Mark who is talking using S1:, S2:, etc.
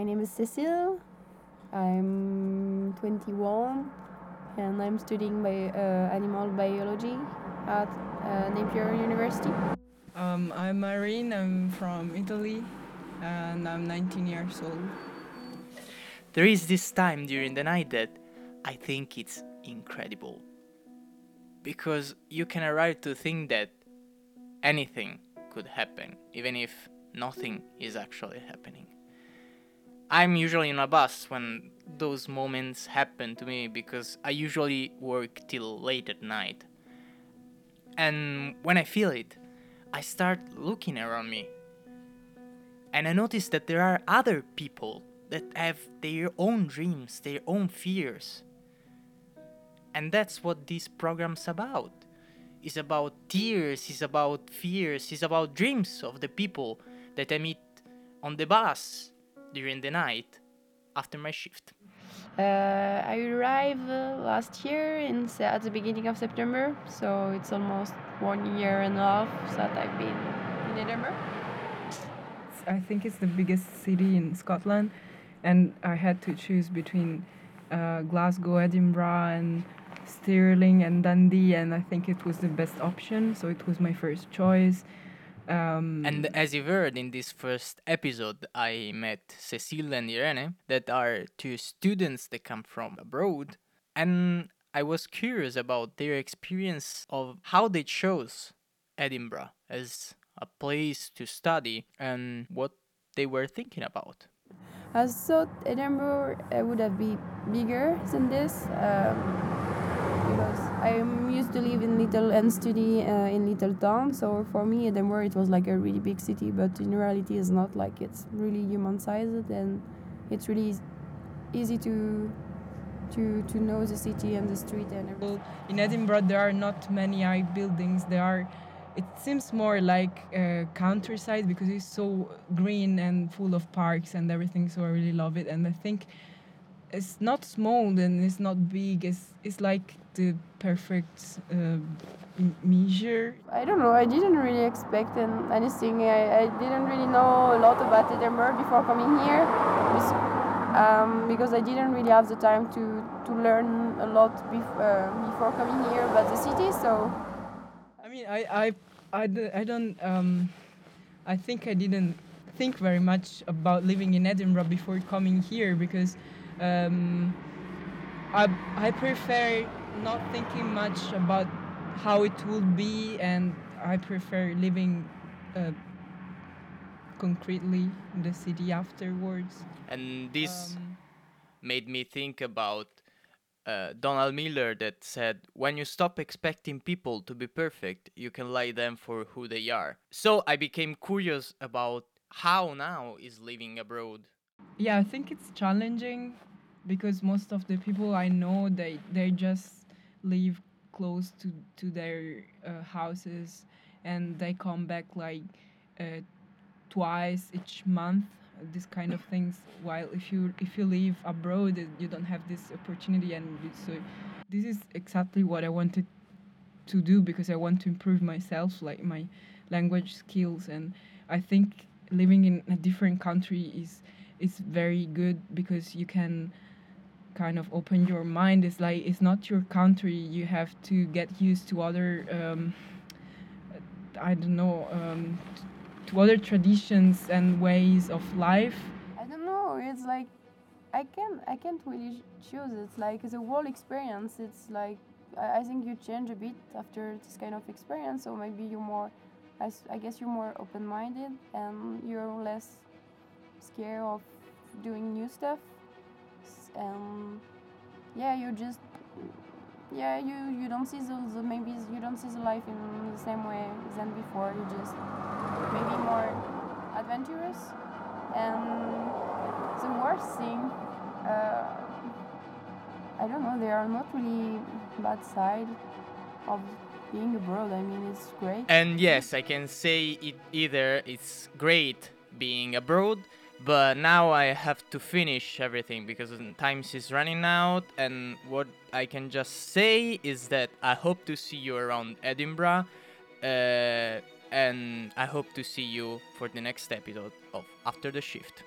S1: my name is Cecile. I'm 21 and I'm studying by, uh, animal biology at uh, Napier University.
S2: Um, I'm Marine, I'm from Italy, and I'm 19 years old.
S3: There is this time during the night that I think it's incredible. Because you can arrive to think that anything could happen, even if nothing is actually happening. I'm usually in a bus when those moments happen to me because I usually work till late at night. And when I feel it, I start looking around me. And I notice that there are other people that have their own dreams, their own fears. And that's what this program's about. It's about tears, it's about fears, it's about dreams of the people that I meet on the bus during the night after my shift.
S1: Uh, I arrived uh, last year in, at the beginning of September, so it's almost one year and a half that I've been in Edinburgh.
S2: I think it's the biggest city in Scotland, and I had to choose between uh, Glasgow, Edinburgh, and Stirling and Dundee, and I think it was the best option, so it was my first choice. Um,
S3: And as you've heard in this first episode, I met Cecile and Irene, that are two students that come from abroad, and I was curious about their experience of how they chose Edinburgh as a place to study and what they were thinking about.
S1: I thought Edinburgh uh, would have been bigger than this um, because I'm used to live in little and study uh, in little town. So for me, Edinburgh it was like a really big city, but in reality, it's not like it's really human sized and it's really easy to to to know the city and the street and everything.
S2: In Edinburgh, there are not many high buildings. There are. It seems more like uh, countryside because it's so green and full of parks and everything. So I really love it, and I think it's not small and it's not big. It's it's like the perfect uh, measure.
S1: I don't know. I didn't really expect anything. I, I didn't really know a lot about Edinburgh before coming here, um, because I didn't really have the time to, to learn a lot bef- uh, before coming here about the city. So
S2: I mean, I I I, I don't um, I think I didn't think very much about living in Edinburgh before coming here because um, I I prefer not thinking much about how it will be and I prefer living uh, concretely in the city afterwards.
S3: And this
S2: Um,
S3: made me think about uh, Donald Miller that said, When you stop expecting people to be perfect, you can like them for who they are. So I became curious about how now is living abroad.
S2: Yeah, I think it's challenging because most of the people I know they they just live close to to their uh, houses and they come back like uh, twice each month this kind of things. While if you if you live abroad you don't have this opportunity and so this is exactly what I wanted to do because I want to improve myself like my language skills. And I think living in a different country is is very good because you can kind of open your mind it's like it's not your country you have to get used to other um, i don't know um, to other traditions and ways of life
S1: I don't know. It's like I can't I can't really choose. It's like the whole experience. It's like I, I think you change a bit after this kind of experience. So maybe you're more, I, I guess you're more open-minded and you're less scared of doing new stuff. And yeah, you just yeah you you don't see the, the maybe you don't see the life in the same way than before. You just maybe more adventurous. And the worst thing uh, i don't know there are not really bad side of being abroad. I mean it's great.
S3: And yes, I can say it either. It's great being abroad, but now I have to finish everything because time is running out. And what I can just say is that I hope to see you around Edinburgh, uh, and I hope to see you for the next episode of After the Shift.